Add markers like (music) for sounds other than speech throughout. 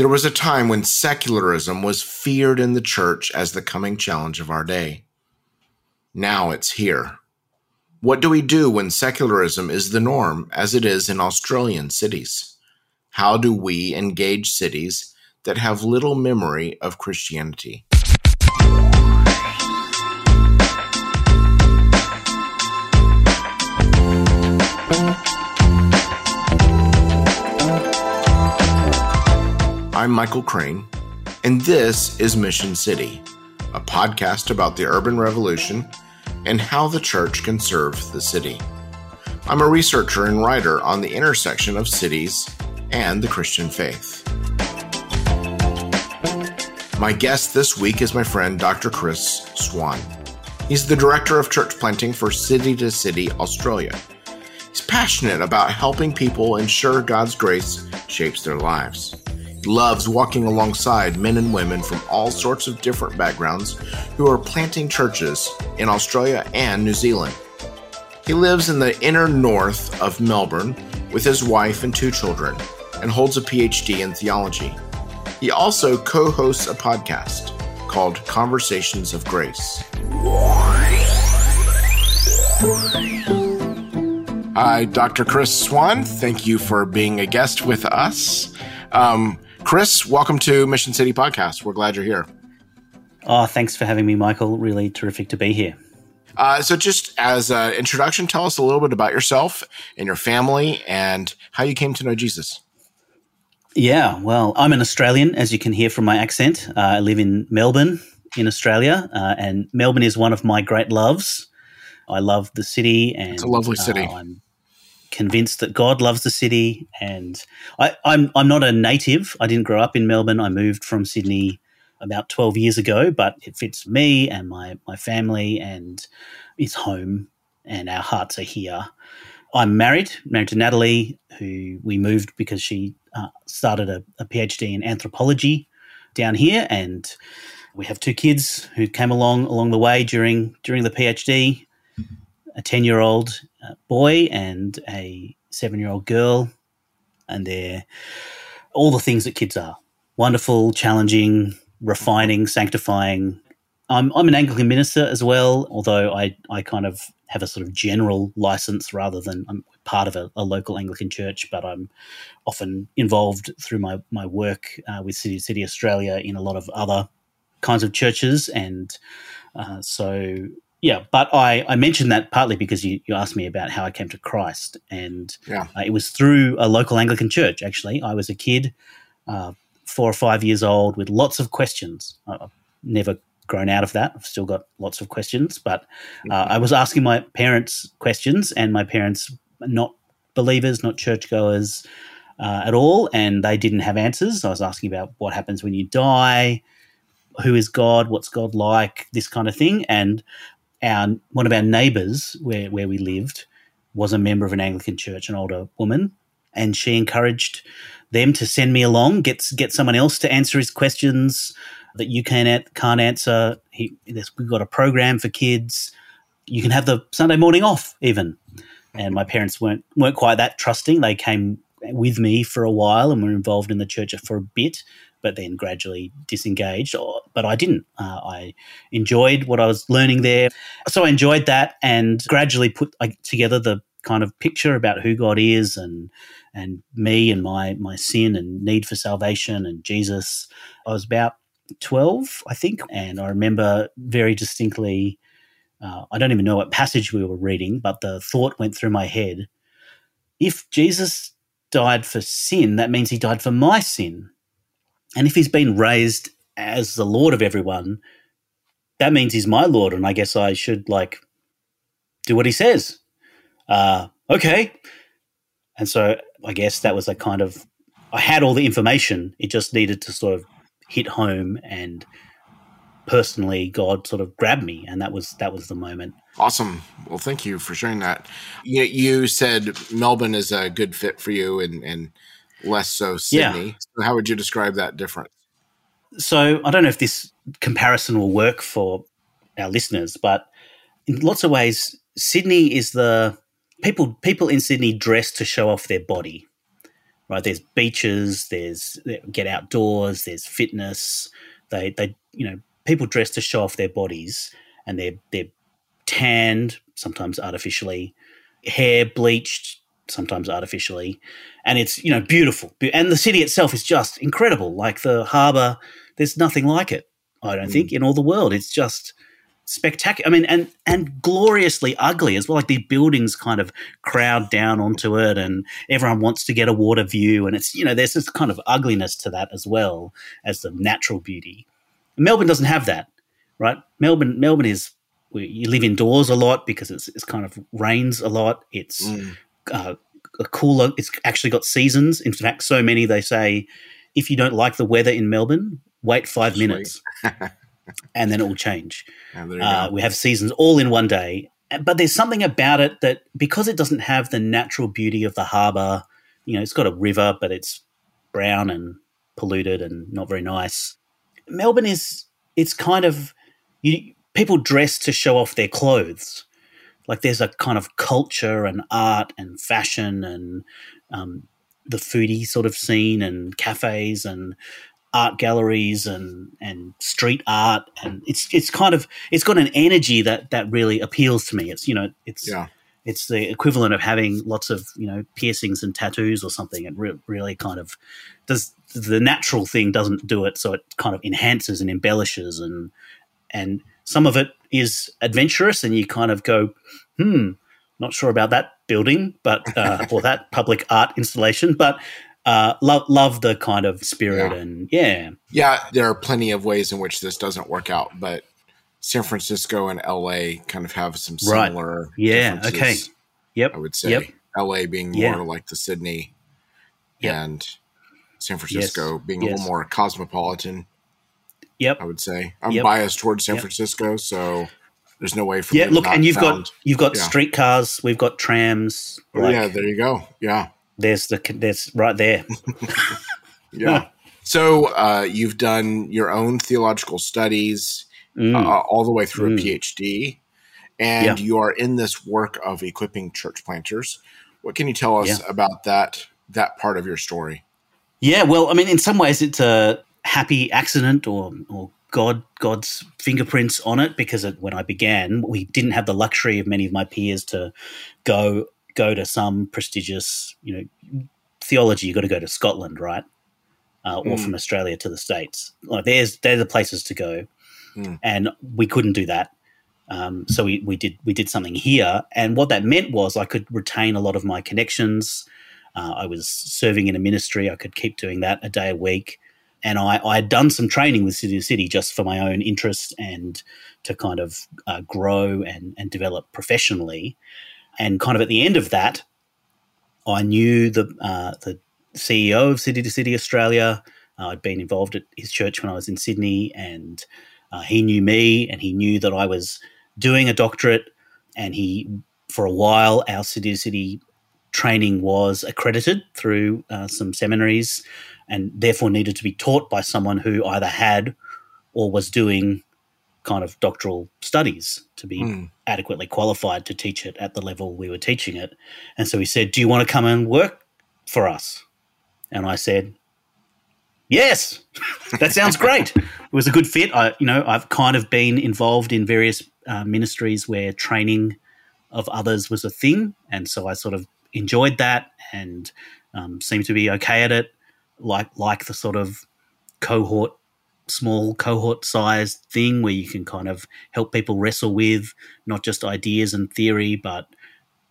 There was a time when secularism was feared in the church as the coming challenge of our day. Now it's here. What do we do when secularism is the norm, as it is in Australian cities? How do we engage cities that have little memory of Christianity? I'm Michael Crane, and this is Mission City, a podcast about the urban revolution and how the church can serve the city. I'm a researcher and writer on the intersection of cities and the Christian faith. My guest this week is my friend Dr. Chris Swan. He's the director of church planting for City to City Australia. He's passionate about helping people ensure God's grace shapes their lives loves walking alongside men and women from all sorts of different backgrounds who are planting churches in Australia and New Zealand. He lives in the inner north of Melbourne with his wife and two children and holds a PhD in theology. He also co hosts a podcast called Conversations of Grace. Hi, Dr. Chris Swan. Thank you for being a guest with us. Um, Chris, welcome to Mission City Podcast. We're glad you're here. Oh, thanks for having me, Michael. Really terrific to be here. Uh, so, just as an introduction, tell us a little bit about yourself and your family and how you came to know Jesus. Yeah, well, I'm an Australian, as you can hear from my accent. Uh, I live in Melbourne, in Australia, uh, and Melbourne is one of my great loves. I love the city, and it's a lovely city. Uh, I'm convinced that God loves the city. And I, I'm I'm not a native. I didn't grow up in Melbourne. I moved from Sydney about 12 years ago, but it fits me and my my family and it's home and our hearts are here. I'm married, married to Natalie, who we moved because she uh, started a, a PhD in anthropology down here, and we have two kids who came along along the way during during the PhD a 10 year old uh, boy and a seven year old girl. And they're all the things that kids are wonderful, challenging, refining, sanctifying. I'm, I'm an Anglican minister as well, although I, I kind of have a sort of general license rather than I'm part of a, a local Anglican church, but I'm often involved through my, my work uh, with City City Australia in a lot of other kinds of churches. And uh, so yeah, but I, I mentioned that partly because you, you asked me about how I came to Christ. And yeah. uh, it was through a local Anglican church, actually. I was a kid, uh, four or five years old, with lots of questions. I've never grown out of that. I've still got lots of questions. But uh, I was asking my parents questions, and my parents, not believers, not churchgoers uh, at all, and they didn't have answers. I was asking about what happens when you die who is God, what's God like, this kind of thing. And our one of our neighbours where where we lived was a member of an Anglican church, an older woman, and she encouraged them to send me along, get get someone else to answer his questions that you can't can't answer. He, we've got a program for kids. You can have the Sunday morning off, even. And my parents weren't weren't quite that trusting. They came with me for a while and were involved in the church for a bit but then gradually disengaged. But I didn't. Uh, I enjoyed what I was learning there. So I enjoyed that and gradually put together the kind of picture about who God is and and me and my my sin and need for salvation and Jesus. I was about 12, I think, and I remember very distinctly uh, I don't even know what passage we were reading, but the thought went through my head. If Jesus died for sin, that means he died for my sin. And if he's been raised as the Lord of everyone, that means he's my Lord, and I guess I should like do what he says. Uh, okay. And so I guess that was a kind of I had all the information. It just needed to sort of hit home and personally God sort of grabbed me and that was that was the moment. Awesome. Well, thank you for sharing that. You, you said Melbourne is a good fit for you and and less so Sydney. Yeah. So how would you describe that difference? So I don't know if this comparison will work for our listeners, but in lots of ways, Sydney is the people people in Sydney dress to show off their body. right? There's beaches, there's get outdoors, there's fitness. They they you know people dress to show off their bodies, and they're they're tanned sometimes artificially, hair bleached sometimes artificially, and it's you know beautiful. And the city itself is just incredible. Like the harbour, there's nothing like it. I don't mm. think in all the world. It's just spectacular. I mean, and and gloriously ugly as well. Like the buildings kind of crowd down onto it, and everyone wants to get a water view, and it's you know there's this kind of ugliness to that as well as the natural beauty. Melbourne doesn't have that, right? Melbourne Melbourne is you live indoors a lot because it's, it's kind of rains a lot. It's mm. Uh, a cooler. It's actually got seasons. In fact, so many they say if you don't like the weather in Melbourne, wait five Sweet. minutes. (laughs) and then it will change. Uh, we have seasons all in one day. But there's something about it that because it doesn't have the natural beauty of the harbour, you know, it's got a river, but it's brown and polluted and not very nice. Melbourne is it's kind of you, people dress to show off their clothes. Like there's a kind of culture and art and fashion and um, the foodie sort of scene and cafes and art galleries and and street art. And it's it's kind of it's got an energy that that really appeals to me. It's you know it's yeah. it's the equivalent of having lots of you know piercings and tattoos or something. It re- really kind of does the natural thing doesn't do it so it kind of enhances and embellishes and and some of it is adventurous and you kind of go hmm not sure about that building but uh, (laughs) or that public art installation but uh, love love the kind of spirit yeah. and yeah, yeah. There are plenty of ways in which this doesn't work out, but San Francisco and LA kind of have some similar. Right. Yeah. Okay. Yep. I would say yep. LA being more yeah. like the Sydney, yep. and San Francisco yes. being a little more cosmopolitan. Yep. I would say I'm yep. biased towards San Francisco, so there's no way for yeah. look, and you've found, got you've got yeah. streetcars, we've got trams. Oh, like, yeah, there you go. Yeah, there's the there's right there. (laughs) (laughs) yeah. So uh, you've done your own theological studies mm. uh, all the way through mm. a PhD, and yeah. you are in this work of equipping church planters. What can you tell us yeah. about that that part of your story? Yeah, well, I mean, in some ways, it's a happy accident or or God God's fingerprints on it because it, when I began, we didn't have the luxury of many of my peers to go go to some prestigious, you know, theology, you've got to go to Scotland, right? Uh, or mm. from Australia to the States. Like there's they're the places to go, mm. and we couldn't do that. Um, so we, we did we did something here, and what that meant was I could retain a lot of my connections. Uh, I was serving in a ministry; I could keep doing that a day a week, and I, I had done some training with City to City just for my own interest and to kind of uh, grow and and develop professionally. And kind of at the end of that, I knew the uh, the CEO of City to City Australia. Uh, I'd been involved at his church when I was in Sydney, and uh, he knew me, and he knew that I was doing a doctorate. And he, for a while, our City to City training was accredited through uh, some seminaries, and therefore needed to be taught by someone who either had or was doing kind of doctoral studies to be mm. adequately qualified to teach it at the level we were teaching it. And so he said, Do you want to come and work for us? And I said, Yes, (laughs) that sounds great. it was a good fit. I, you know, I've kind of been involved in various uh, ministries where training of others was a thing, and so I sort of enjoyed that and um, seemed to be okay at it. Like like the sort of cohort small cohort sized thing where you can kind of help people wrestle with not just ideas and theory, but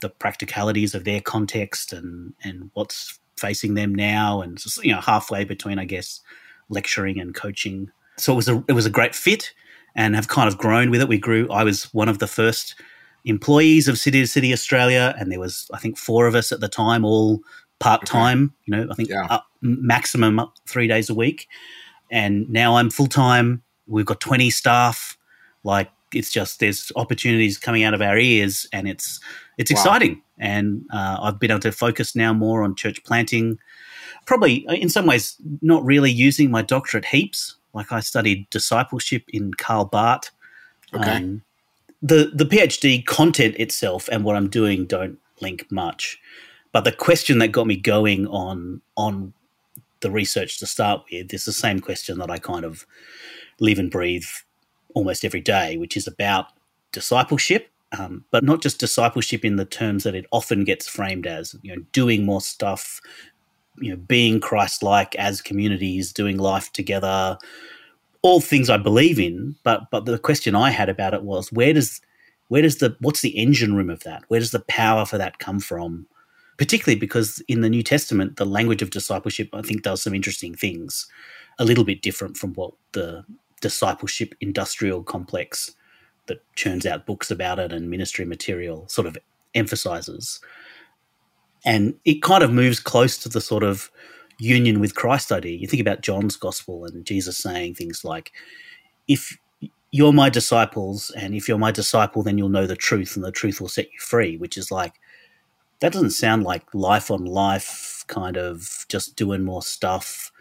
the practicalities of their context and, and what's facing them now, and just, you know halfway between, I guess, lecturing and coaching. So it was a it was a great fit, and have kind of grown with it. We grew. I was one of the first employees of City to City Australia, and there was I think four of us at the time, all part time. You know, I think yeah. up, maximum three days a week and now I'm full time. We've got 20 staff. Like it's just there's opportunities coming out of our ears, and it's it's wow. exciting. And uh, I've been able to focus now more on church planting. Probably uh, in some ways not really using my doctorate heaps. Like I studied discipleship in Karl Barth. Okay. Um, the the PhD content itself and what I'm doing don't link much, But the question that got me going on on the research to start with is the same question that I kind of live and breathe almost every day, which is about discipleship, um, but not just discipleship in the terms that it often gets framed as, you know, doing more stuff, you know, being Christ-like as communities, doing life together, all things I believe in. But but the question I had about it was where does where does the what's the engine room of that? Where does the power for that come from? Particularly because in the New Testament, the language of discipleship I think does some interesting things, a little bit different from what the discipleship industrial complex that churns out books about it and ministry material sort of emphasizes. And it kind of moves close to the sort of union with Christ idea. You think about John's gospel and Jesus saying things like, if you're my disciples, and if you're my disciple, then you'll know the truth, and the truth will set you free, which is like, that doesn't sound like life on life, kind of just doing more stuff,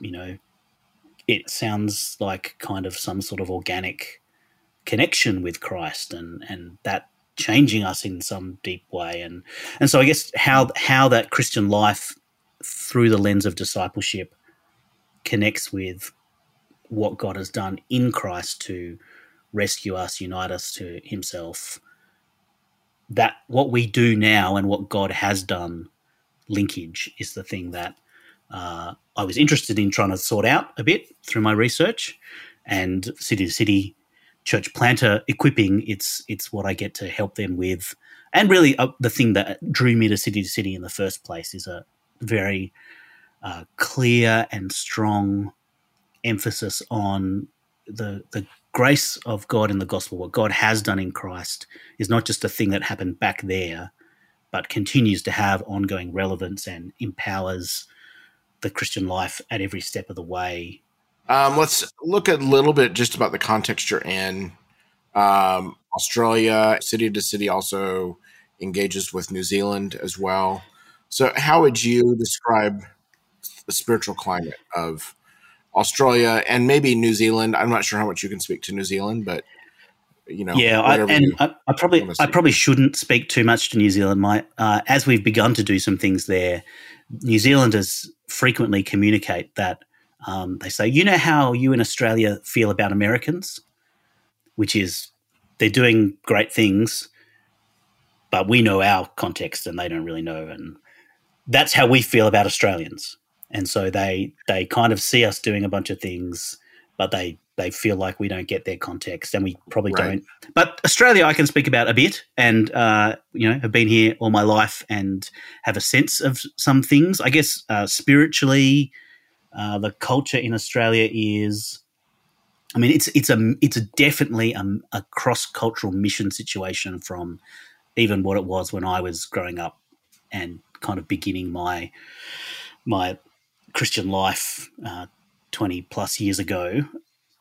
you know. It sounds like kind of some sort of organic connection with Christ and and that changing us in some deep way and and so I guess how how that Christian life through the lens of discipleship connects with what God has done in Christ to rescue us, unite us to Himself. That what we do now and what God has done linkage is the thing that uh, I was interested in trying to sort out a bit through my research. And City to City church planter equipping, it's it's what I get to help them with. And really, uh, the thing that drew me to City to City in the first place is a very uh, clear and strong emphasis on the the grace of God in the gospel. What God has done in Christ is not just a thing that happened back there, but continues to have ongoing relevance and empowers the Christian life at every step of the way um, let's look a little bit just about the context you're in. Um, Australia, city to city, also engages with New Zealand as well. So, how would you describe the spiritual climate of Australia and maybe New Zealand? I'm not sure how much you can speak to New Zealand, but you know, yeah, I, and I, I, probably I probably shouldn't speak too much to New Zealand. My uh, as we've begun to do some things there, New Zealanders frequently communicate that um, they say, you know how you in Australia feel about Americans, which is they're doing great things, but we know our context and they don't really know, and that's how we feel about Australians. And so they they kind of see us doing a bunch of things, but they they feel like we don't get their context, and we probably right. don't. But Australia, I can speak about a bit, and uh, you know, have been here all my life and have a sense of some things. I guess uh, spiritually, uh, the culture in Australia is, I mean, it's it's a it's a definitely a, a cross cultural mission situation from even what it was when I was growing up and kind of beginning my my Christian life uh, twenty plus years ago,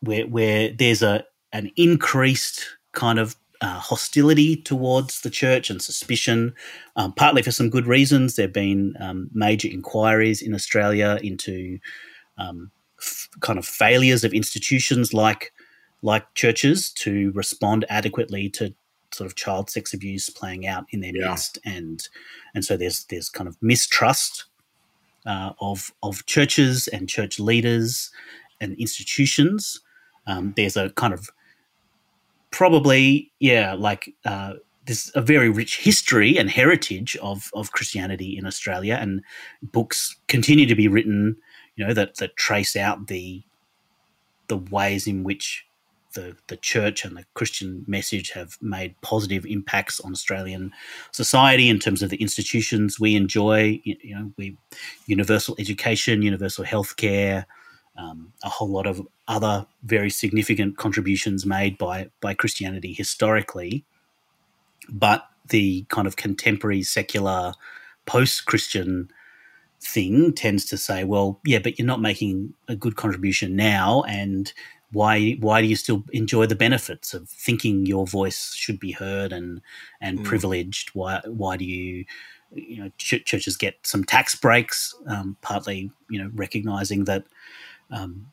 where where there's a an increased kind of uh, hostility towards the church and suspicion, um, partly for some good reasons. There have been um, major inquiries in Australia into um, f- kind of failures of institutions like like churches to respond adequately to sort of child sex abuse playing out in their yeah. midst, and and so there's there's kind of mistrust uh, of of churches and church leaders and institutions. Um, there's a kind of probably yeah like uh, there's a very rich history and heritage of of Christianity in Australia, and books continue to be written, you know, that that trace out the the ways in which the the church and the Christian message have made positive impacts on Australian society in terms of the institutions we enjoy. You know, we universal education, universal healthcare, um, a whole lot of other very significant contributions made by by Christianity historically, but the kind of contemporary secular post Christian thing tends to say, well, yeah, but you're not making a good contribution now, and why why do you still enjoy the benefits of thinking your voice should be heard and and mm. privileged? Why why do you you know ch- churches get some tax breaks, um, partly you know recognizing that um,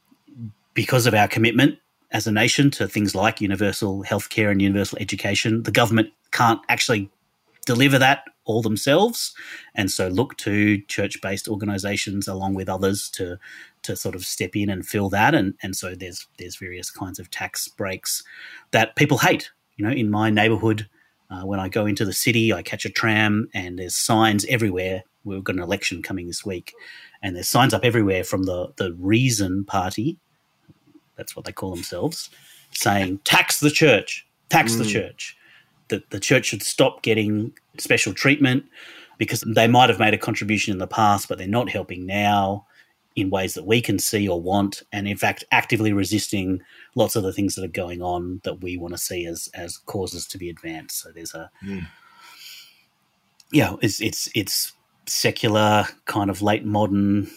because of our commitment as a nation to things like universal healthcare and universal education, the government can't actually deliver that all themselves, and so look to church-based organisations along with others to to sort of step in and fill that. And and so there's there's various kinds of tax breaks that people hate. You know, in my neighbourhood, uh, when I go into the city, I catch a tram and there's signs everywhere. We've got an election coming this week, and there's signs up everywhere from the the Reason Party. That's what they call themselves, saying tax the church, tax mm. the church. That the church should stop getting special treatment because they might have made a contribution in the past, but they're not helping now in ways that we can see or want, and in fact, actively resisting lots of the things that are going on that we want to see as as causes to be advanced. So there's a mm. yeah, it's it's it's secular kind of late modern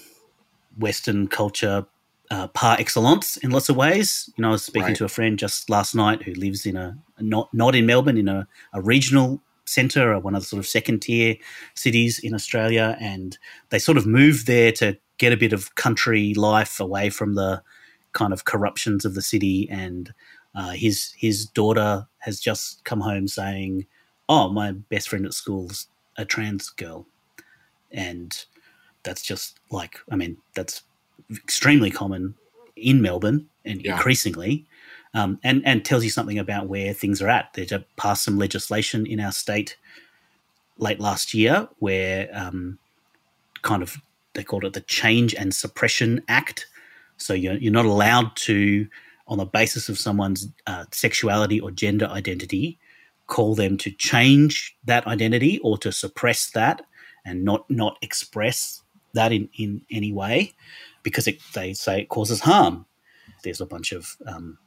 Western culture uh, par excellence in lots of ways. You know, I was speaking right. to a friend just last night who lives in a not not in Melbourne in a, a regional centre or one of the sort of second tier cities in Australia, and they sort of moved there to get a bit of country life away from the kind of corruptions of the city. And uh, his his daughter has just come home saying, "Oh, my best friend at school's a trans girl," and that's just like I mean that's extremely common in Melbourne and yeah. increasingly. Um, and and tells you something about where things are at. They just passed some legislation in our state late last year where um, kind of they called it the Change and Suppression Act. So you're, you're not allowed to, on the basis of someone's uh, sexuality or gender identity, call them to change that identity or to suppress that and not not express that in, in any way because it, they say it causes harm. There's a bunch of um,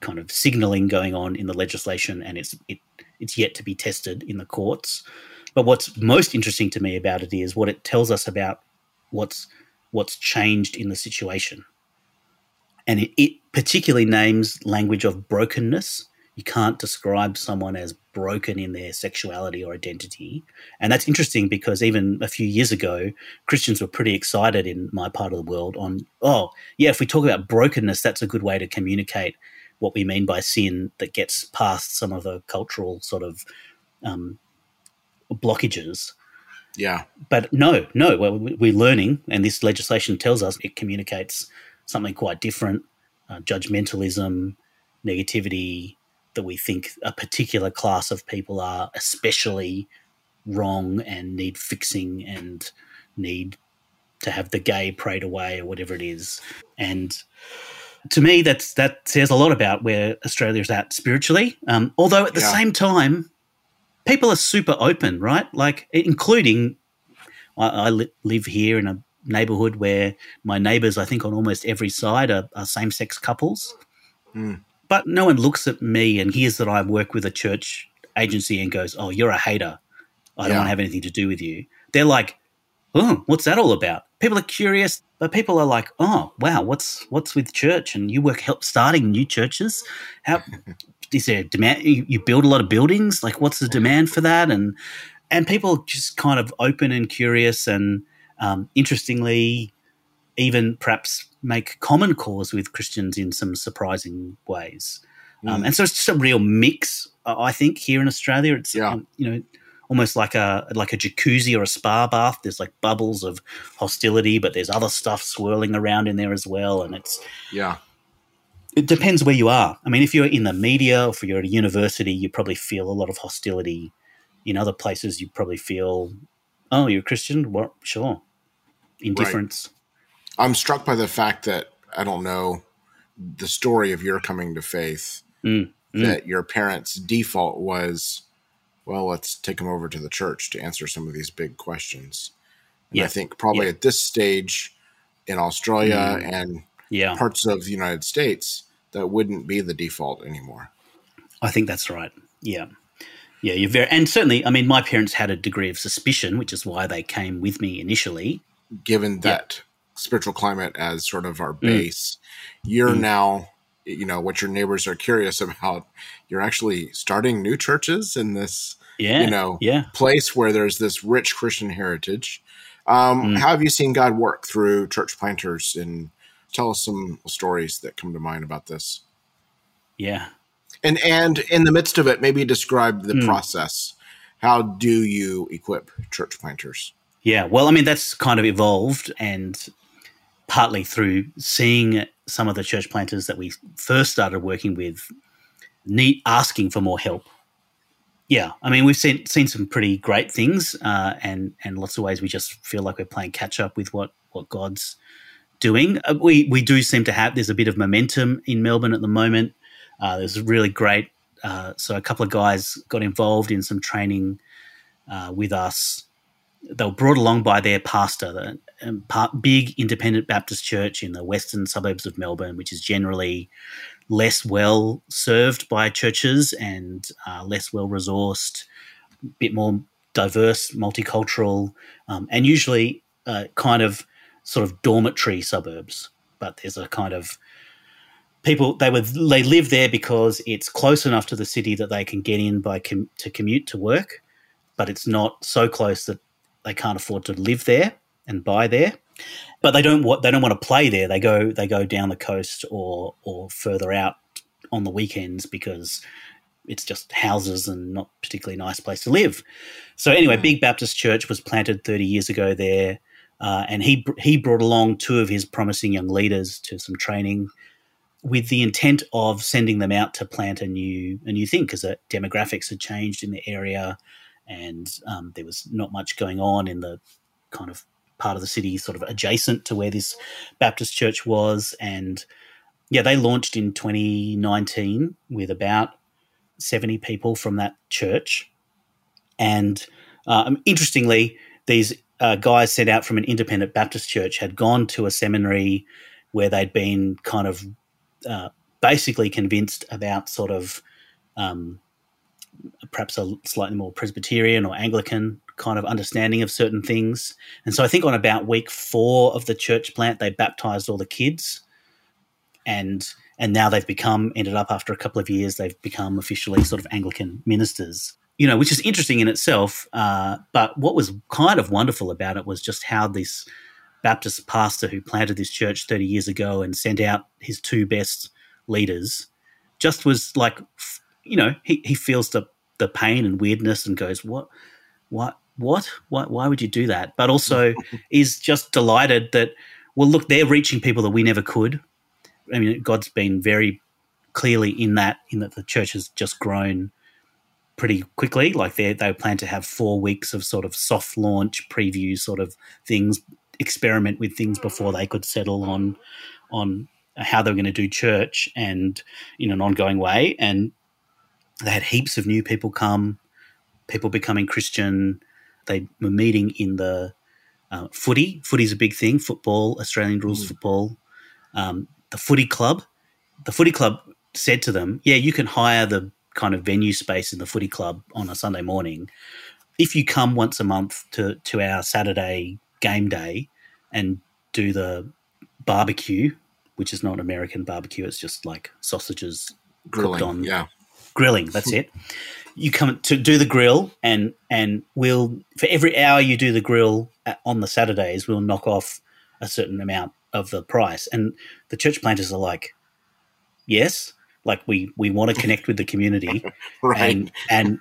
kind of signaling going on in the legislation, and it's it, it's yet to be tested in the courts. But what's most interesting to me about it is what it tells us about what's what's changed in the situation. And it, it particularly names language of brokenness. You can't describe someone as broken in their sexuality or identity. And that's interesting because even a few years ago, Christians were pretty excited in my part of the world on, oh, yeah, if we talk about brokenness, that's a good way to communicate what we mean by sin that gets past some of the cultural sort of um, blockages. Yeah. But no, no, well, we're learning, and this legislation tells us it communicates something quite different uh, judgmentalism, negativity, that we think a particular class of people are especially wrong and need fixing and need to have the gay prayed away or whatever it is. And to me, that's that says a lot about where Australia is at spiritually. Um, although at the yeah. same time, people are super open, right? Like, including I, I li- live here in a neighborhood where my neighbors, I think, on almost every side are, are same sex couples. Mm. But no one looks at me and hears that I work with a church agency and goes, Oh, you're a hater. I don't want to have anything to do with you. They're like, Oh, what's that all about? People are curious, but people are like, Oh, wow, what's what's with church? And you work help starting new churches. How is there demand? You, you build a lot of buildings. Like, what's the demand for that? And and people just kind of open and curious, and um, interestingly, even perhaps make common cause with Christians in some surprising ways. Um, mm. Um, and so it's just a real mix. I think here in Australia, it's yeah. um, you know almost like a like a jacuzzi or a spa bath. There's like bubbles of hostility, but there's other stuff swirling around in there as well, and it's yeah it depends where you are. I mean, if you're in the media or if you're at a university, you probably feel a lot of hostility. In other places, you probably feel, oh, you're a Christian? Well, sure. Indifference. Right. I'm struck by the fact that I don't know the story of your coming to faith, mm, mm. that your parents' default was, well, let's take them over to the church to answer some of these big questions. And yeah. I think probably yeah. at this stage in Australia mm. and yeah. parts of the United States, that wouldn't be the default anymore. I think that's right. Yeah. Yeah, you're very, and certainly, I mean, my parents had a degree of suspicion, which is why they came with me initially. Given that spiritual climate as sort of our mm. base, mm. you're mm. now, you know, what your neighbors are curious (laughs) about. You're actually starting new churches in this, yeah, you know, yeah. place where there's this rich Christian heritage. Um, mm. How have you seen God work through church planters in tell us some stories that come to mind about this. Yeah. And and in the midst of it, maybe describe the mm. process. how do you equip church planters? Yeah, well, I mean, that's kind of evolved and partly through seeing some of the church planters that we first started working with need asking for more help. Yeah, I mean, we've seen seen some pretty great things, uh, and and lots of ways we just feel like we're playing catch up with what what God's doing. Uh, we we do seem to have there's a bit of momentum in Melbourne at the moment. Uh, there's really great. Uh, so a couple of guys got involved in some training uh, with us. They were brought along by their pastor, the um, big independent Baptist church in the western suburbs of Melbourne, which is generally less well served by churches and uh, less well resourced, a bit more diverse, multicultural, um, and usually uh, kind of sort of dormitory suburbs. But there's a kind of people they would they live there because it's close enough to the city that they can get in by com- to commute to work, but it's not so close that they can't afford to live there and buy there but they don't want they don't want to play there. They go they go down the coast or or further out on the weekends because it's just houses and not particularly nice place to live. So anyway, hmm. Big Baptist Church was planted 30 years ago there, uh, and he he brought along two of his promising young leaders to some training with the intent of sending them out to plant a new a new thing because the demographics had changed in the area, and um, there was not much going on in the kind of part of the city, sort of adjacent to where this Baptist church was. And yeah, they launched in 2019 with about 70 people from that church. And uh, interestingly, these uh, guys sent out from an independent Baptist church had gone to a seminary where they'd been kind of uh, basically convinced about sort of um, perhaps a slightly more Presbyterian or Anglican kind of understanding of certain things. And so I think on about week four of the church plant, they baptized all the kids, and and now they've become ended up after a couple of years they've become officially sort of Anglican ministers. You know, which is interesting in itself. Uh, but what was kind of wonderful about it was just how this Baptist pastor who planted this church 30 years ago and sent out his two best leaders just was like, you know, he, he feels the, the pain and weirdness and goes, what, what, what? Why, why would you do that? But also (laughs) is just delighted that, well, look, they're reaching people that we never could. I mean, God's been very clearly in that, in that the church has just grown pretty quickly. Like they they plan to have four weeks of sort of soft launch preview sort of things, experiment with things before they could settle on on how they were going to do church and in an ongoing way. And they had heaps of new people come, people becoming Christian, they were meeting in the uh, footy. Footy's a big thing. Football, Australian rules mm. football. Um, the footy club. The footy club said to them, "Yeah, you can hire the kind of venue space in the footy club on a Sunday morning if you come once a month to to our Saturday game day and do the barbecue, which is not American barbecue. It's just like sausages grilling, cooked on yeah. grilling. That's it you come to do the grill and and we'll for every hour you do the grill uh, on the Saturdays we'll knock off a certain amount of the price and the church planters are like yes like we we want to connect with the community (laughs) right. and and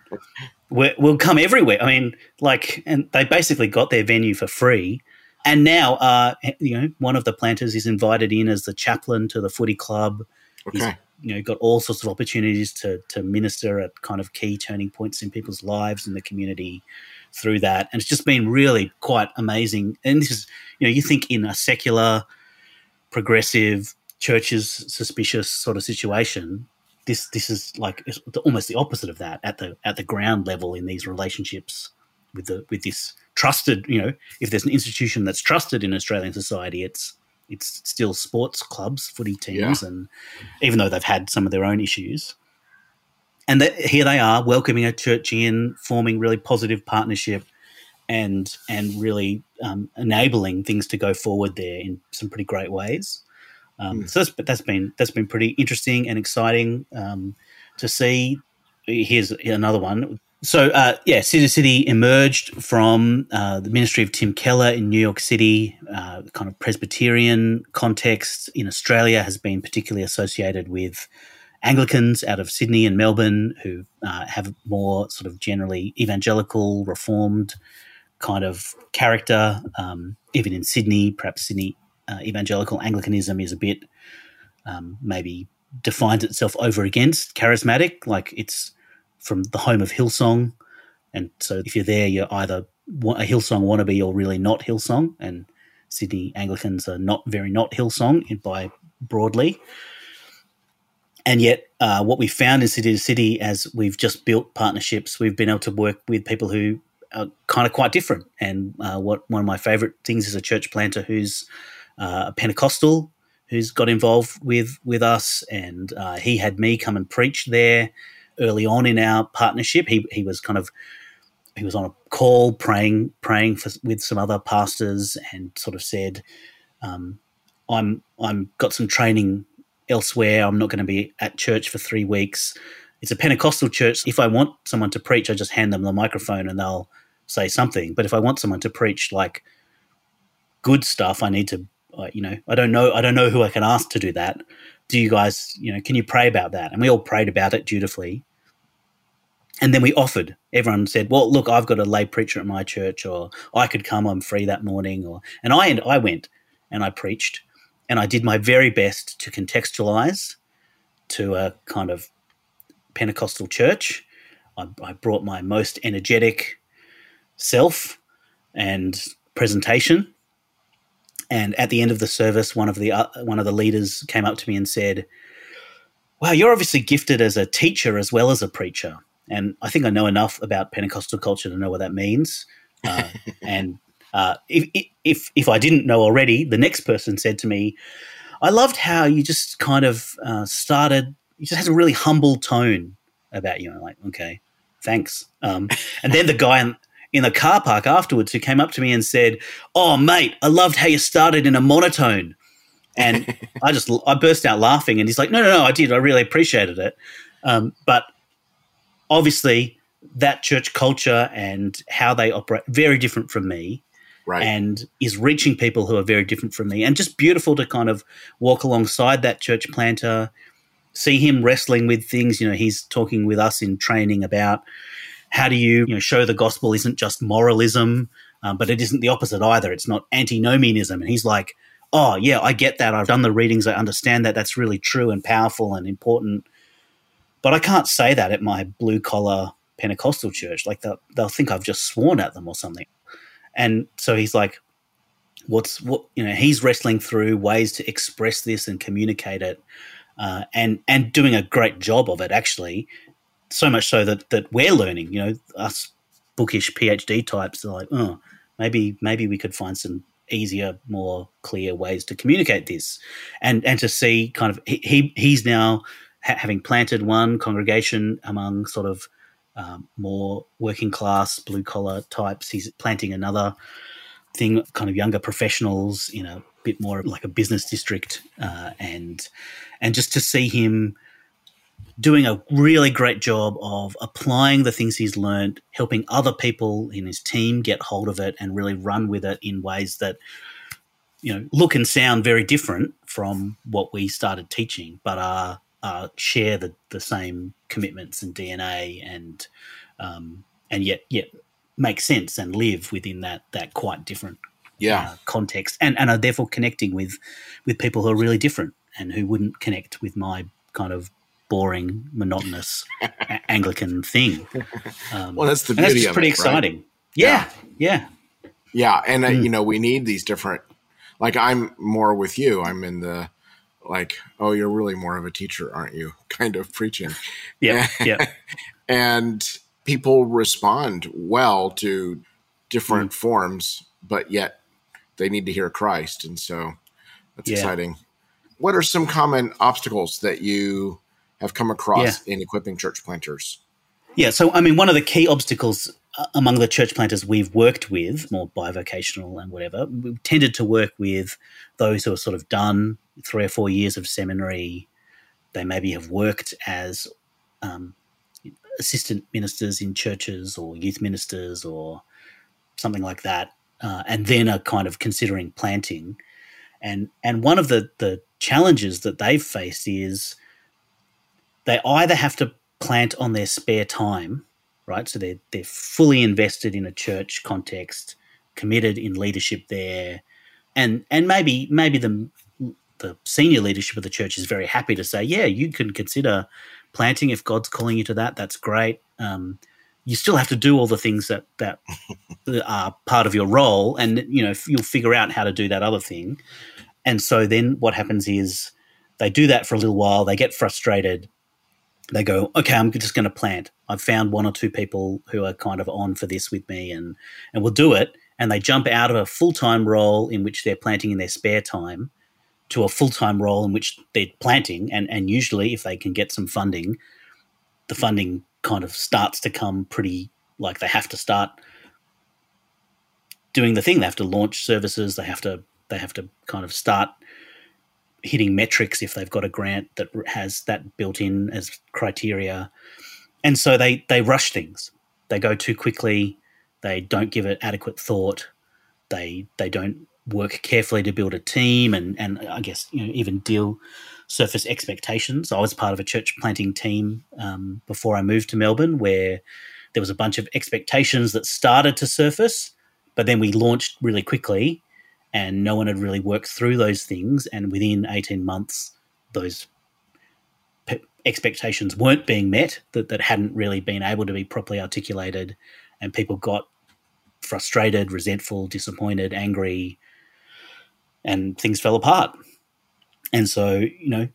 we will come everywhere. I mean like and they basically got their venue for free. And now uh you know one of the planters is invited in as the chaplain to the footy club. Okay. He's you know got all sorts of opportunities to to minister at kind of key turning points in people's lives in the community through that. And it's just been really quite amazing. And this is you know you think in a secular progressive churches suspicious sort of situation this this is like almost the opposite of that at the at the ground level in these relationships with the with this trusted you know if there's an institution that's trusted in australian society it's it's still sports clubs, footy teams, yeah. and even though they've had some of their own issues, and that, here they are welcoming a church in, forming really positive partnership, and and really um, enabling things to go forward there in some pretty great ways. Um, mm. So that's that's been that's been pretty interesting and exciting um, to see. Here's another one. So, uh, yeah, City City emerged from uh, the ministry of Tim Keller in New York City. Uh, kind of Presbyterian context in Australia has been particularly associated with Anglicans out of Sydney and Melbourne who uh, have more sort of generally evangelical, reformed kind of character. Um, even in Sydney, perhaps Sydney uh, evangelical Anglicanism is a bit um, maybe defines itself over against charismatic, like it's from the home of Hillsong. And so if you're there, you're either a Hillsong wannabe or really not Hillsong. And Sydney Anglicans are not very not Hillsong by broadly. And yet, uh, what we found in City to City, as we've just built partnerships, we've been able to work with people who are kind of quite different. And uh, what one of my favorite things is a church planter who's uh, a Pentecostal who's got involved with with us, and uh, he had me come and preach there early on in our partnership. He he was kind of he was on a call praying praying for, with some other pastors, and sort of said, um, "I'm I'm got some training elsewhere. I'm not going to be at church for three weeks." It's a Pentecostal church. If I want someone to preach, I just hand them the microphone and they'll say something. But if I want someone to preach like good stuff, I need to you know, I don't know, I don't know who I can ask to do that. Do you guys, you know, can you pray about that? And we all prayed about it dutifully. And then we offered. Everyone said, "Well, look, I've got a lay preacher at my church, or I could come. I'm free that morning." Or and I and I went and I preached, and I did my very best to contextualize to a kind of Pentecostal church. I, I brought my most energetic self and presentation and at the end of the service, one of the uh, one of the leaders came up to me and said, "Wow, you're obviously gifted as a teacher as well as a preacher." And I think I know enough about Pentecostal culture to know what that means. Uh, (laughs) and uh, if, if if I didn't know already, the next person said to me, "I loved how you just kind of uh, started. You just had a really humble tone about you." I'm like, "Okay, thanks." Um, and then the guy in the car park afterwards who came up to me and said, "Oh, mate, I loved how you started in a monotone." And (laughs) I just I burst out laughing, and he's like, "No, no, no, I did. I really appreciated it." Um, but obviously, that church culture and how they operate very different from me. Right. And is reaching people who are very different from me, and just beautiful to kind of walk alongside that church planter, see him wrestling with things. You know, he's talking with us in training about how do you, you know, show the gospel isn't just moralism, um, but it isn't the opposite either. It's not antinomianism. And he's like, oh, yeah, I get that. I've done the readings. I understand that. That's really true and powerful and important. But I can't say that at my blue collar Pentecostal church. Like they'll, they'll think I've just sworn at them or something. And so he's like, what's what, you know, he's wrestling through ways to express this and communicate it. Uh, and and doing a great job of it actually so much so that that we're learning. You know, us bookish PhD types are like, oh, maybe maybe we could find some easier, more clear ways to communicate this, and and to see kind of he he's now ha- having planted one congregation among sort of um, more working class blue collar types. He's planting another thing, kind of younger professionals in a bit more like a business district, uh, and and just to see him doing a really great job of applying the things he's learned, helping other people in his team get hold of it and really run with it in ways that you know look and sound very different from what we started teaching, but are, are share the, the same commitments and DNA and um, and yet yet make sense and live within that that quite different yeah. uh, context and and are therefore connecting with with people who are really different and who wouldn't connect with my kind of boring, monotonous Anglican thing. Um, well, that's the beauty that's of pretty it, exciting. Right? Yeah, yeah, yeah. And uh, mm. you know, we need these different. Like I'm more with you. I'm in the like, oh, you're really more of a teacher, aren't you? (laughs) Kind of preaching. Yeah, yeah. (laughs) and people respond well to different mm. forms, but yet they need to hear Christ, and so that's yeah. exciting. What are some common obstacles that you have come across yeah. in equipping church planters? Yeah, so I mean, one of the key obstacles uh, among the church planters we've worked with, more bivocational and whatever, we've tended to work with those who have sort of done three or four years of seminary. They maybe have worked as um, assistant ministers in churches or youth ministers or something like that, uh, and then are kind of considering planting. And and one of the the challenges that they've faced is they either have to plant on their spare time, right? So they're they're fully invested in a church context, committed in leadership there, and and maybe maybe the the senior leadership of the church is very happy to say, yeah, you can consider planting if God's calling you to that. That's great. Um, you still have to do all the things that that (laughs) are part of your role, and you know you'll figure out how to do that other thing. And so then what happens is they do that for a little while. They get frustrated. They go, okay, I'm just going to plant. I've found one or two people who are kind of on for this with me, and and we'll do it. And they jump out of a full time role in which they're planting in their spare time to a full time role in which they're planting. And and usually, if they can get some funding, the funding kind of starts to come pretty like they have to start doing the thing. They have to launch services. They have to they have to kind of start hitting metrics if they've got a grant that has that built in as criteria. And so they they rush things. They go too quickly. They don't give it adequate thought. They they don't work carefully to build a team and and I guess you know even deal surface expectations. I was part of a church planting team um, before I moved to Melbourne, where there was a bunch of expectations that started to surface, but then we launched really quickly, and no one had really worked through those things. And within eighteen months, those pe- expectations weren't being met that that hadn't really been able to be properly articulated, and people got frustrated, resentful, disappointed, angry, and things fell apart. And so, you know,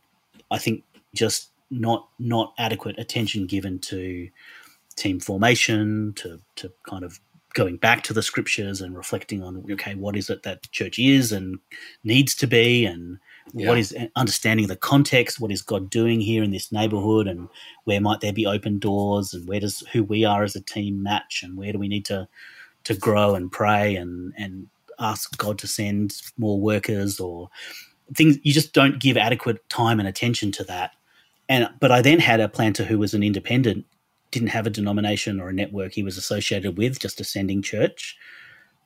I think just not not adequate attention given to team formation, to to kind of going back to the scriptures and reflecting on okay, what is it that church is and needs to be, and yeah. what is uh, understanding the context, what is God doing here in this neighborhood, and where might there be open doors, and where does who we are as a team match, and where do we need to to grow and pray and and ask God to send more workers or things you just don't give adequate time and attention to that. And but I then had a planter who was an independent, didn't have a denomination or a network he was associated with, just a sending church.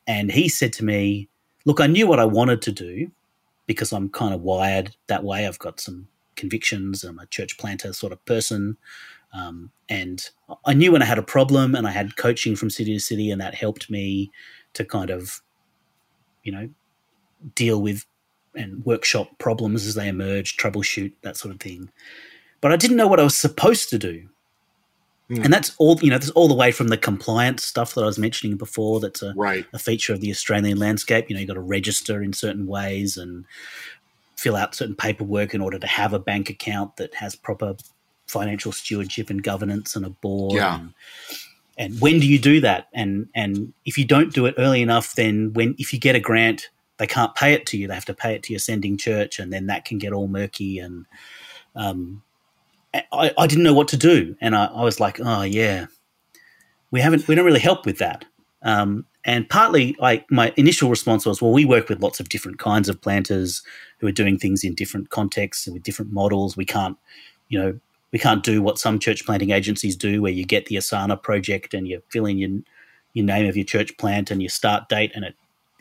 And he said to me, Look, I knew what I wanted to do because I'm kind of wired that way. I've got some convictions. I'm a church planter sort of person. Um, and I knew when I had a problem and I had coaching from city to city, and that helped me to kind of, you know, deal with and workshop problems as they emerge, troubleshoot that sort of thing. But I didn't know what I was supposed to do. Mm. And that's all you know. There's all the way from the compliance stuff that I was mentioning before. That's a, right. a feature of the Australian landscape. You know, you got to register in certain ways and fill out certain paperwork in order to have a bank account that has proper financial stewardship and governance and a board. Yeah. And, and when do you do that? And and if you don't do it early enough, then when if you get a grant, they can't pay it to you. They have to pay it to your sending church, and then that can get all murky. And um, I, I didn't know what to do, and I, I, was like, oh yeah, we haven't, we don't really help with that. Um, and partly, like my initial response was, well, we work with lots of different kinds of planters who are doing things in different contexts and with different models. We can't, you know, we can't do what some church planting agencies do, where you get the Asana project and you fill in your your name of your church plant and your start date, and it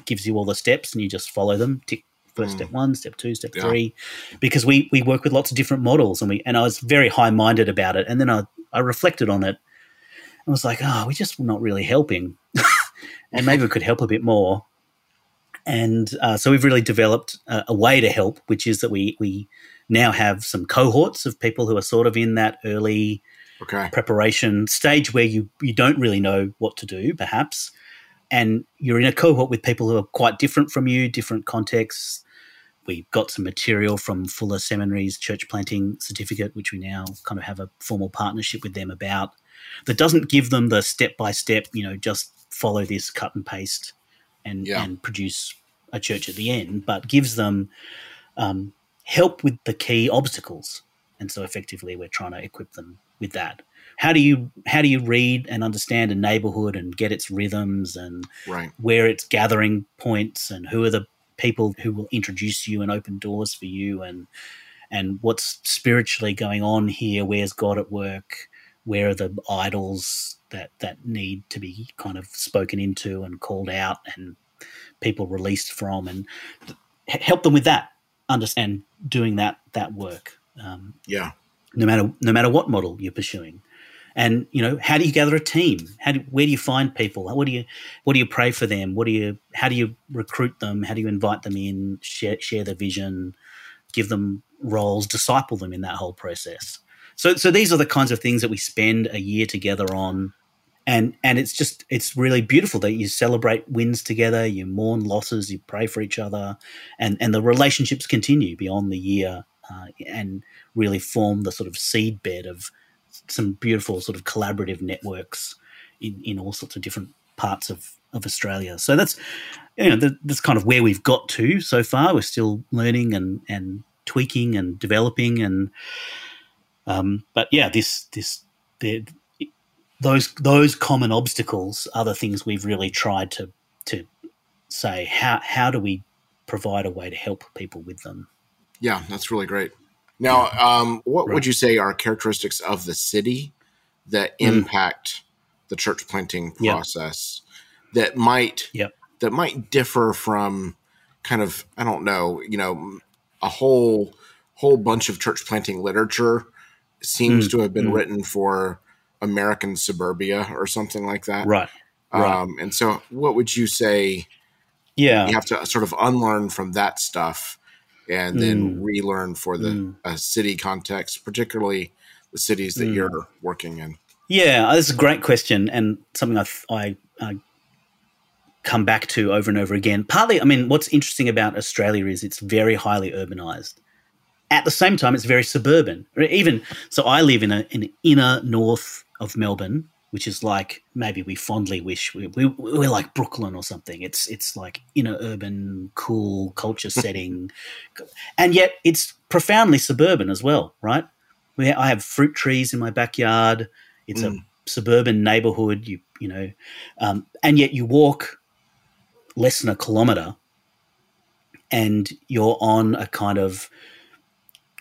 gives you all the steps and you just follow them. Tick first mm. step one, step two, step yeah. three, because we we work with lots of different models and we and I was very high minded about it. And then I I reflected on it and was like, oh, we're just not really helping, (laughs) and maybe we could help a bit more. And uh, so we've really developed a, a way to help, which is that we we now have some cohorts of people who are sort of in that early okay. preparation stage where you you don't really know what to do, perhaps and you're in a cohort with people who are quite different from you, different contexts. We got some material from Fuller Seminary's church planting certificate, which we now kind of have a formal partnership with them about, that doesn't give them the step by step, you know, just follow this cut and paste and, yeah. and produce a church at the end, but gives them um, help with the key obstacles. And so effectively, we're trying to equip them with that how do you how do you read and understand a neighborhood and get its rhythms and right. where its gathering points and who are the people who will introduce you and open doors for you and and what's spiritually going on here where's god at work where are the idols that that need to be kind of spoken into and called out and people released from and help them with that understand doing that that work um, yeah no matter no matter what model you're pursuing. And you know, how do you gather a team? How do, where do you find people? What do you what do you pray for them? What do you how do you recruit them? How do you invite them in? Share share the vision, give them roles, disciple them in that whole process. So so these are the kinds of things that we spend a year together on. And and it's just it's really beautiful that you celebrate wins together, you mourn losses, you pray for each other, and and the relationships continue beyond the year, uh, and really form the sort of seed bed of some beautiful sort of collaborative networks in, in all sorts of different parts of, of Australia. So that's you know the, that's kind of where we've got to so far. We're still learning and and tweaking and developing and um, but yeah, this this the, those those common obstacles are the things we've really tried to to say how how do we provide a way to help people with them. Yeah, that's really great. Now, um, what right. would you say are characteristics of the city that mm. impact the church planting process yep. that might yep. that might differ from kind of I don't know, you know, a whole whole bunch of church planting literature seems mm. to have been mm. written for American suburbia or something like that. Right. Um, right. and so, what would you say? Yeah, you have to sort of unlearn from that stuff and then mm. relearn for the mm. uh, city context, particularly the cities that mm. you're working in? Yeah, uh, that's a great question and something I, I, I come back to over and over again. Partly, I mean, what's interesting about Australia is it's very highly urbanized. At the same time, it's very suburban. Even so, I live in a, an inner north of Melbourne, which is like maybe we fondly wish we, we we're like Brooklyn or something. It's it's like inner urban, cool culture (laughs) setting, and yet it's profoundly suburban as well, right? We, I have fruit trees in my backyard. It's mm. a suburban neighborhood. You you know, um, and yet you walk less than a kilometer, and you're on a kind of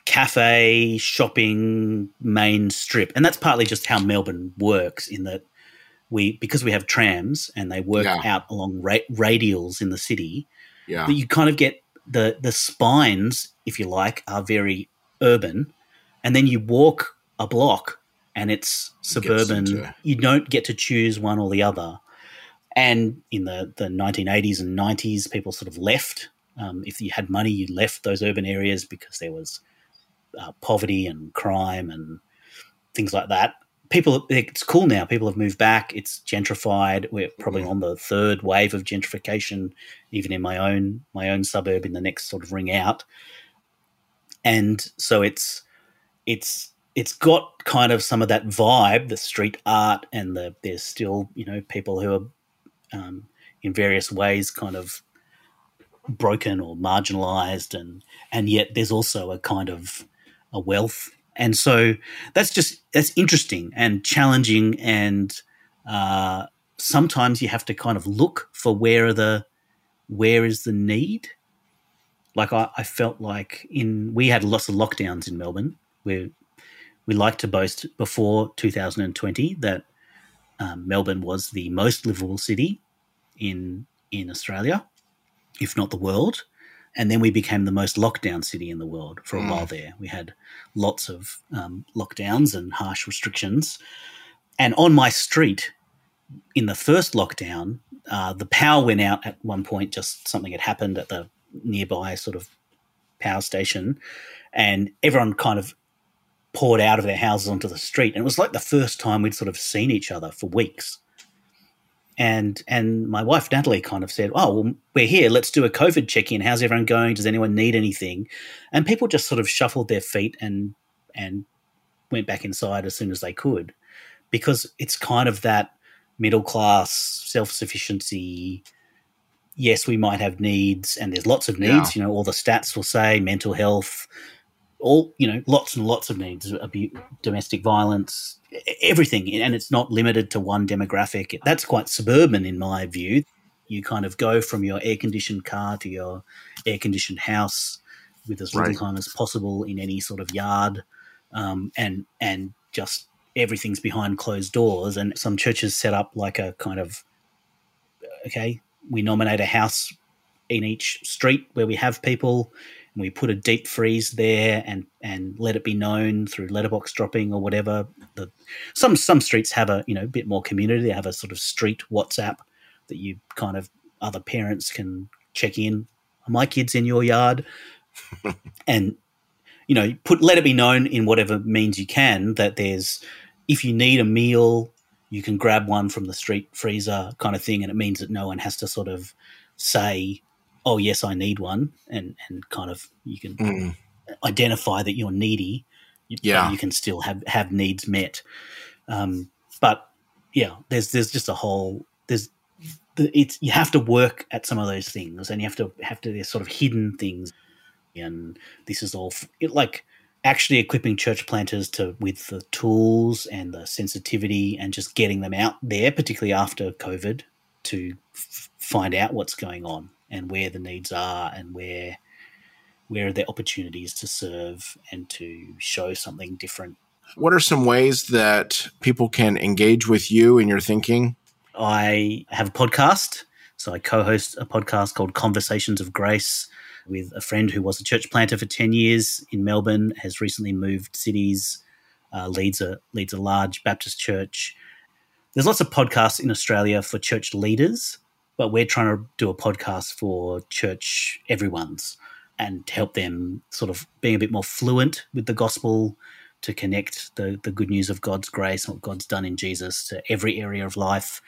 cafe shopping main strip. And that's partly just how melbourne works in that we because we have trams and they work yeah. out along ra- radials in the city yeah. you kind of get the the spines if you like are very urban. And then you walk a block and it's suburban into... you don't get to choose one or the other. And in the the 1980s and 90s people sort of left. Um, if you had money you left those urban areas because there was uh, poverty and crime and things like that. People, it's cool now. People have moved back. It's gentrified. We're probably mm. on the third wave of gentrification, even in my own my own suburb in the next sort of ring out. And so it's it's it's got kind of some of that vibe, the street art, and the there's still you know people who are um, in various ways kind of broken or marginalized, and and yet there's also a kind of a wealth. And so that's just that's interesting and challenging, and uh, sometimes you have to kind of look for where are the where is the need. Like I, I felt like in we had lots of lockdowns in Melbourne. We we like to boast before 2020 that um, Melbourne was the most livable city in in Australia, if not the world and then we became the most lockdown city in the world for a mm. while there. We had lots of um, lockdowns and harsh restrictions. And on my street, in the first lockdown, uh, the power went out at one point. Just something had happened at the nearby sort of power station, and everyone kind of poured out of their houses onto the street. And it was like the first time we'd sort of seen each other for weeks and and my wife Natalie kind of said, "Oh, well, we're here. Let's do a COVID check-in. How's everyone going? Does anyone need anything?" And people just sort of shuffled their feet and and went back inside as soon as they could, because it's kind of that middle class self sufficiency. Yes, we might have needs, and there's lots of needs. Yeah. You know, all the stats will say mental health, all you know, lots and lots of needs: abuse, domestic violence, everything, and it's not limited to one demographic. That's quite suburban in my view. You kind of go from your air conditioned car to your air conditioned house with as little right. time as possible in any sort of yard, um, and and just everything's behind closed doors. And some churches set up like a kind of okay, we nominate a house in each street where we have people, we put a deep freeze there and and let it be known through letterbox dropping or whatever. The, some some streets have a you know bit more community. They have a sort of street WhatsApp that you kind of other parents can check in. Are my kids in your yard? (laughs) and you know, put let it be known in whatever means you can that there's if you need a meal, you can grab one from the street freezer kind of thing, and it means that no one has to sort of say, "Oh, yes, I need one," and and kind of you can mm. identify that you're needy. Yeah, you can still have have needs met. Um, but yeah, there's there's just a whole there's it's you have to work at some of those things, and you have to have to there's sort of hidden things and this is all it, like actually equipping church planters to with the tools and the sensitivity and just getting them out there, particularly after COVID, to f- find out what's going on and where the needs are and where where are the opportunities to serve and to show something different. What are some ways that people can engage with you in your thinking? I have a podcast. So I co-host a podcast called Conversations of Grace with a friend who was a church planter for 10 years in Melbourne, has recently moved cities, uh, leads, a, leads a large Baptist church. There's lots of podcasts in Australia for church leaders, but we're trying to do a podcast for church everyone's and help them sort of being a bit more fluent with the gospel to connect the, the good news of God's grace and what God's done in Jesus to every area of life.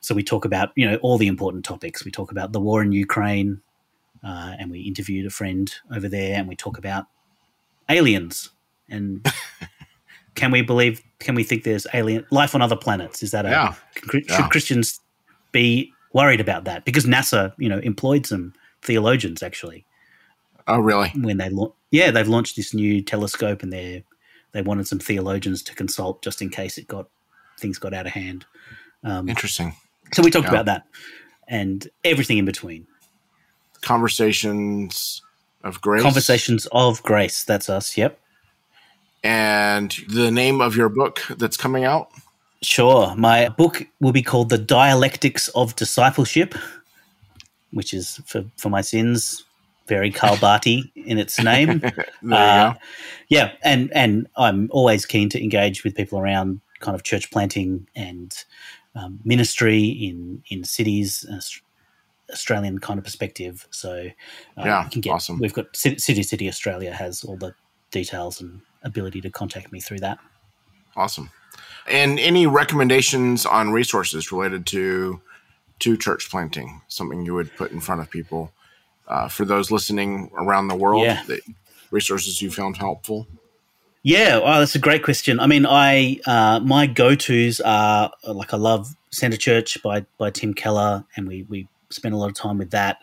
So we talk about, you know, all the important topics. We talk about the war in Ukraine, uh, and we interviewed a friend over there, and we talk about aliens and (laughs) can we believe? Can we think there's alien life on other planets? Is that a yeah. should yeah. Christians be worried about that? Because NASA, you know, employed some theologians actually. Oh, really? When they la- yeah, they've launched this new telescope, and they they wanted some theologians to consult just in case it got things got out of hand. Um, Interesting. So we talked yeah. about that and everything in between. Conversations of Grace. Conversations of Grace. That's us. Yep. And the name of your book that's coming out? Sure. My book will be called The Dialectics of Discipleship, which is for, for my sins, very Karl Barty in its name. (laughs) uh, yeah, and and I'm always keen to engage with people around kind of church planting and um, ministry in in cities, uh, Australian kind of perspective. So uh, yeah, get, awesome. We've got City City Australia has all the details and ability to contact me through that. Awesome. And any recommendations on resources related to to church planting? Something you would put in front of people uh, for those listening around the world? Yeah. That resources you found helpful. Yeah, well, that's a great question. I mean, I uh, my go tos are like I love Center Church by by Tim Keller, and we we spent a lot of time with that.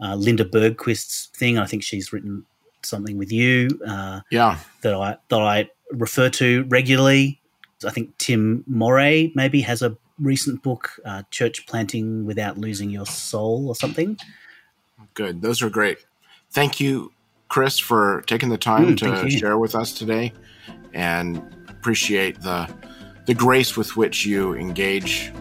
Uh, Linda Bergquist's thing, I think she's written something with you. Uh, yeah, that I that I refer to regularly. I think Tim Morey maybe has a recent book, uh, "Church Planting Without Losing Your Soul" or something. Good, those are great. Thank you, Chris, for taking the time mm, to share with us today, and appreciate the the grace with which you engage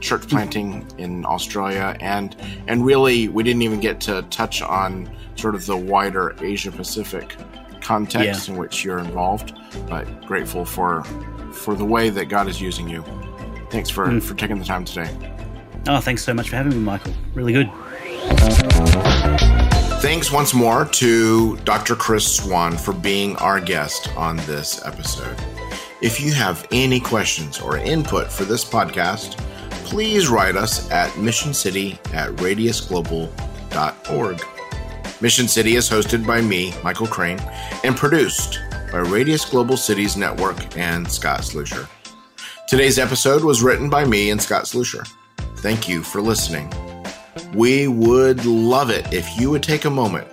church planting in Australia, and and really we didn't even get to touch on sort of the wider Asia Pacific context yeah. in which you're involved. But grateful for for the way that God is using you. Thanks for mm. for taking the time today. Oh, thanks so much for having me, Michael. Really good. Thanks once more to Dr. Chris Swann for being our guest on this episode. If you have any questions or input for this podcast, please write us at missioncity at radiusglobal.org. Mission City is hosted by me, Michael Crane, and produced by Radius Global Cities Network and Scott Slusher. Today's episode was written by me and Scott Slusher. Thank you for listening. We would love it if you would take a moment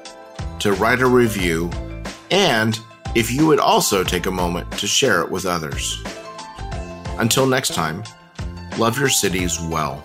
to write a review and if you would also take a moment to share it with others. Until next time, love your cities well.